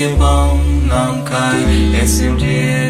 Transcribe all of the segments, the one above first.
Que é bom não cai. Esse é o dia.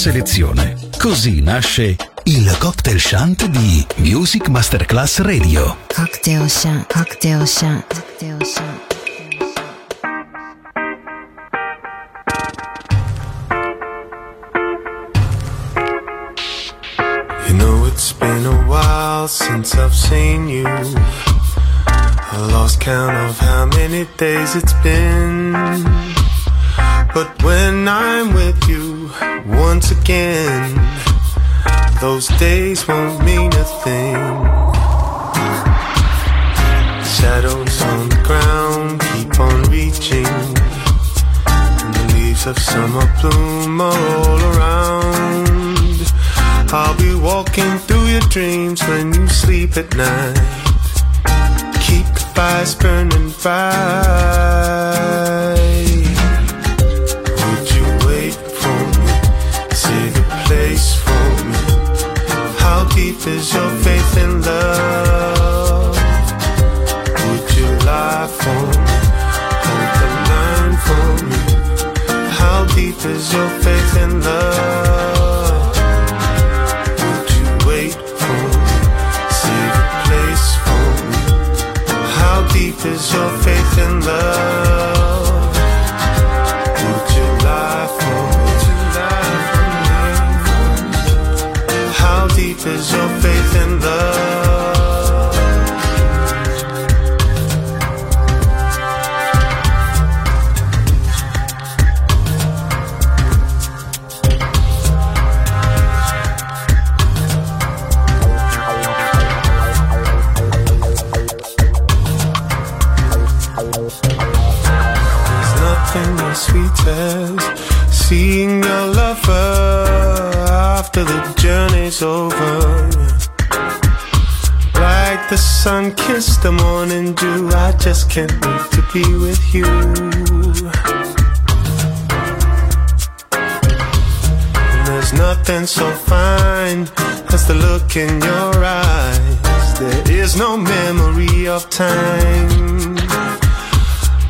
Selezione. Così nasce il cocktail shant di Music Masterclass Radio. Cocktail Shant. Cocktail Shant. Cocktail Shant. You know it's been a while since I've seen you. I lost count of how many days it's been. But when I'm with you once again, those days won't mean a thing. Shadows on the ground keep on reaching, and the leaves of summer bloom all around. I'll be walking through your dreams when you sleep at night. Keep the fires burning bright. Deep is your faith in love? Would you lie for me? Hold the line for me. How deep is your faith in love? Would you wait for me? Save a place for me. How deep is your faith in love? Is your faith in love? The morning dew, I just can't wait to be with you. And there's nothing so fine as the look in your eyes. There is no memory of time.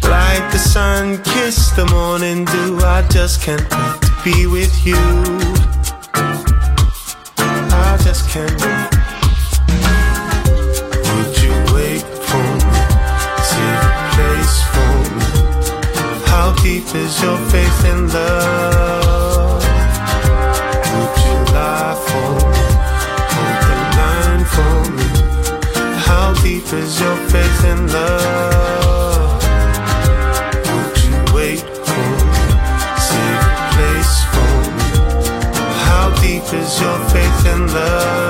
Like the sun kissed the morning dew, I just can't wait to be with you. I just can't wait. Is your faith in love? Would you lie for me? Hold the line for me. How deep is your faith in love? Would you wait for me? Save a place for me. How deep is your faith in love?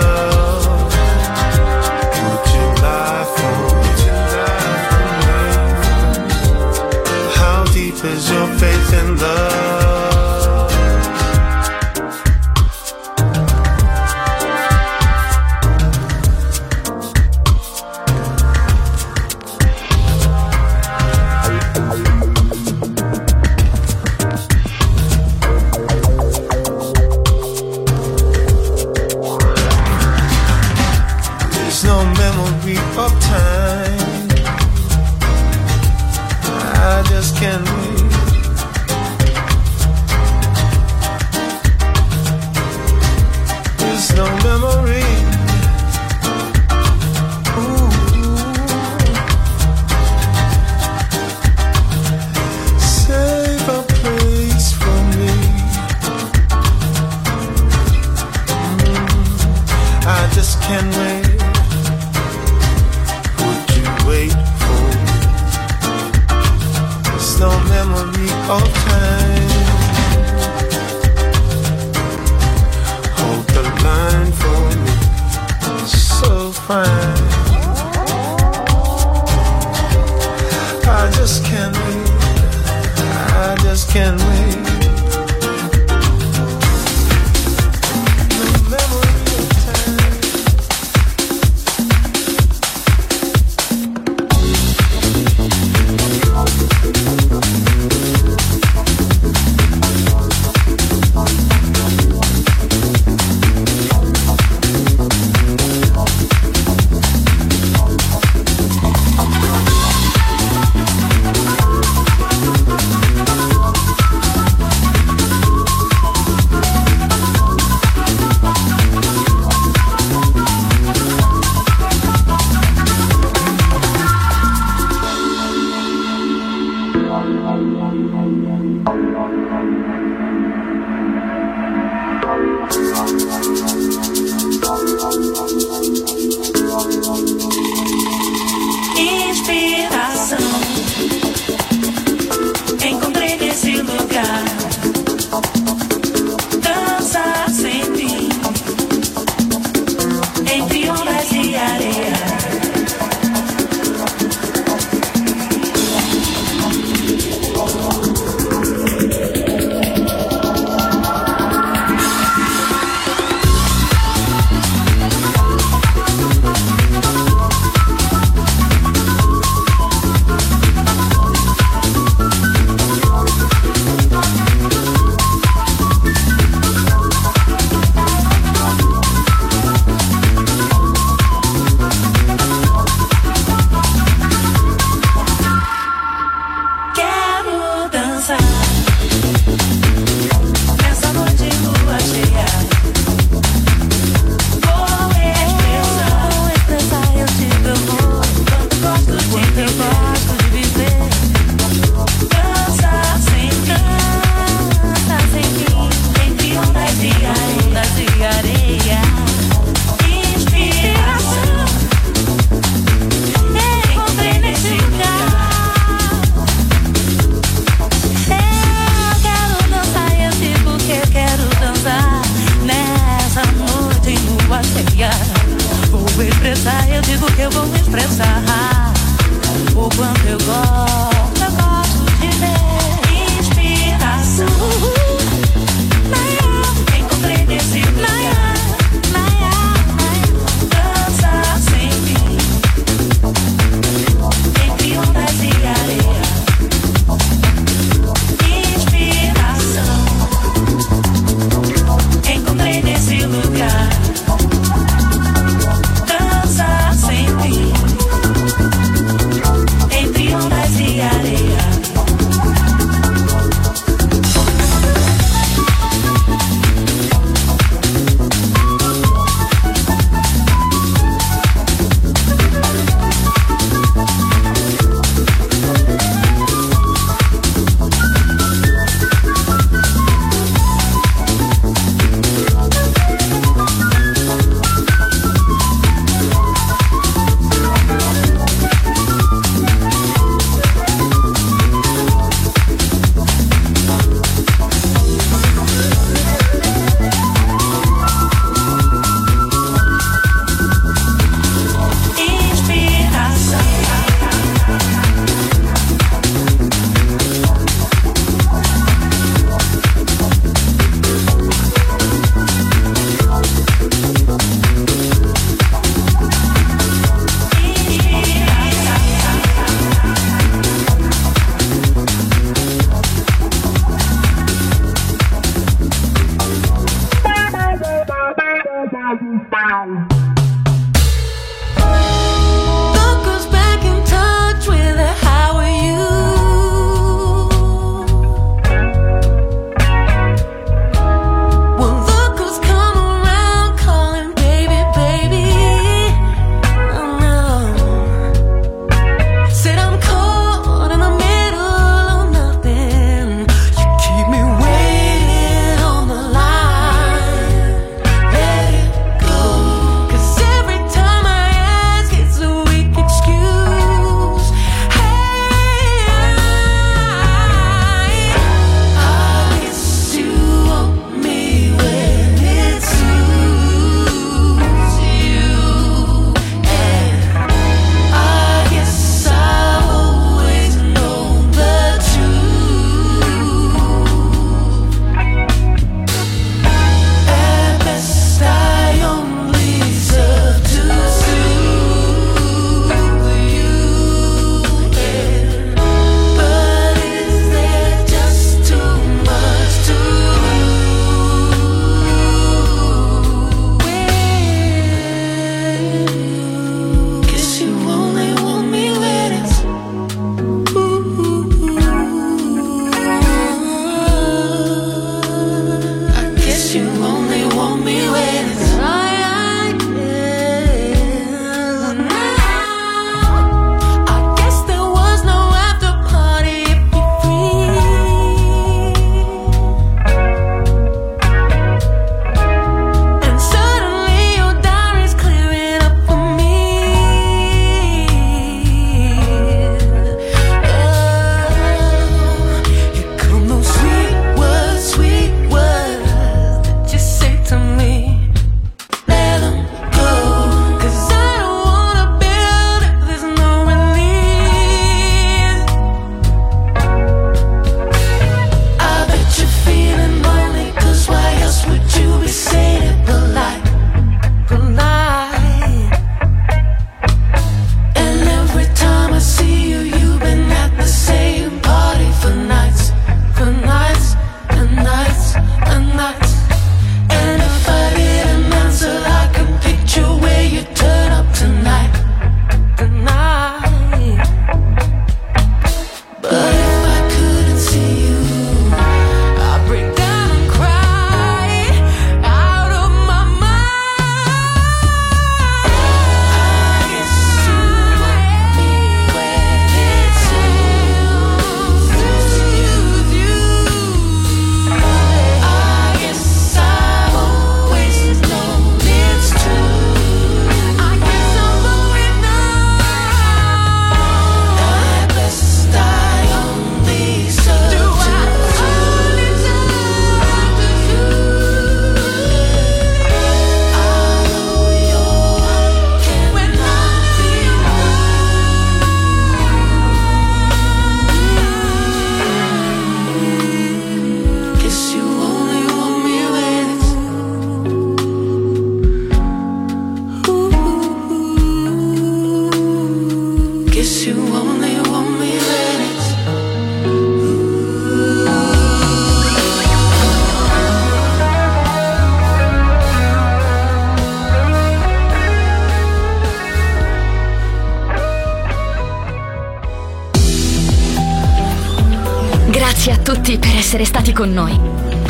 Con noi.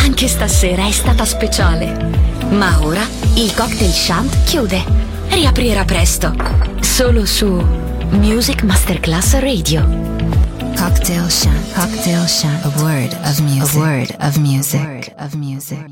Anche stasera è stata speciale. Ma ora il cocktail shant chiude. Riaprirà presto. Solo su Music Masterclass Radio. Cocktail Shant. Cocktail Shant. A word of music. A word of music. of music.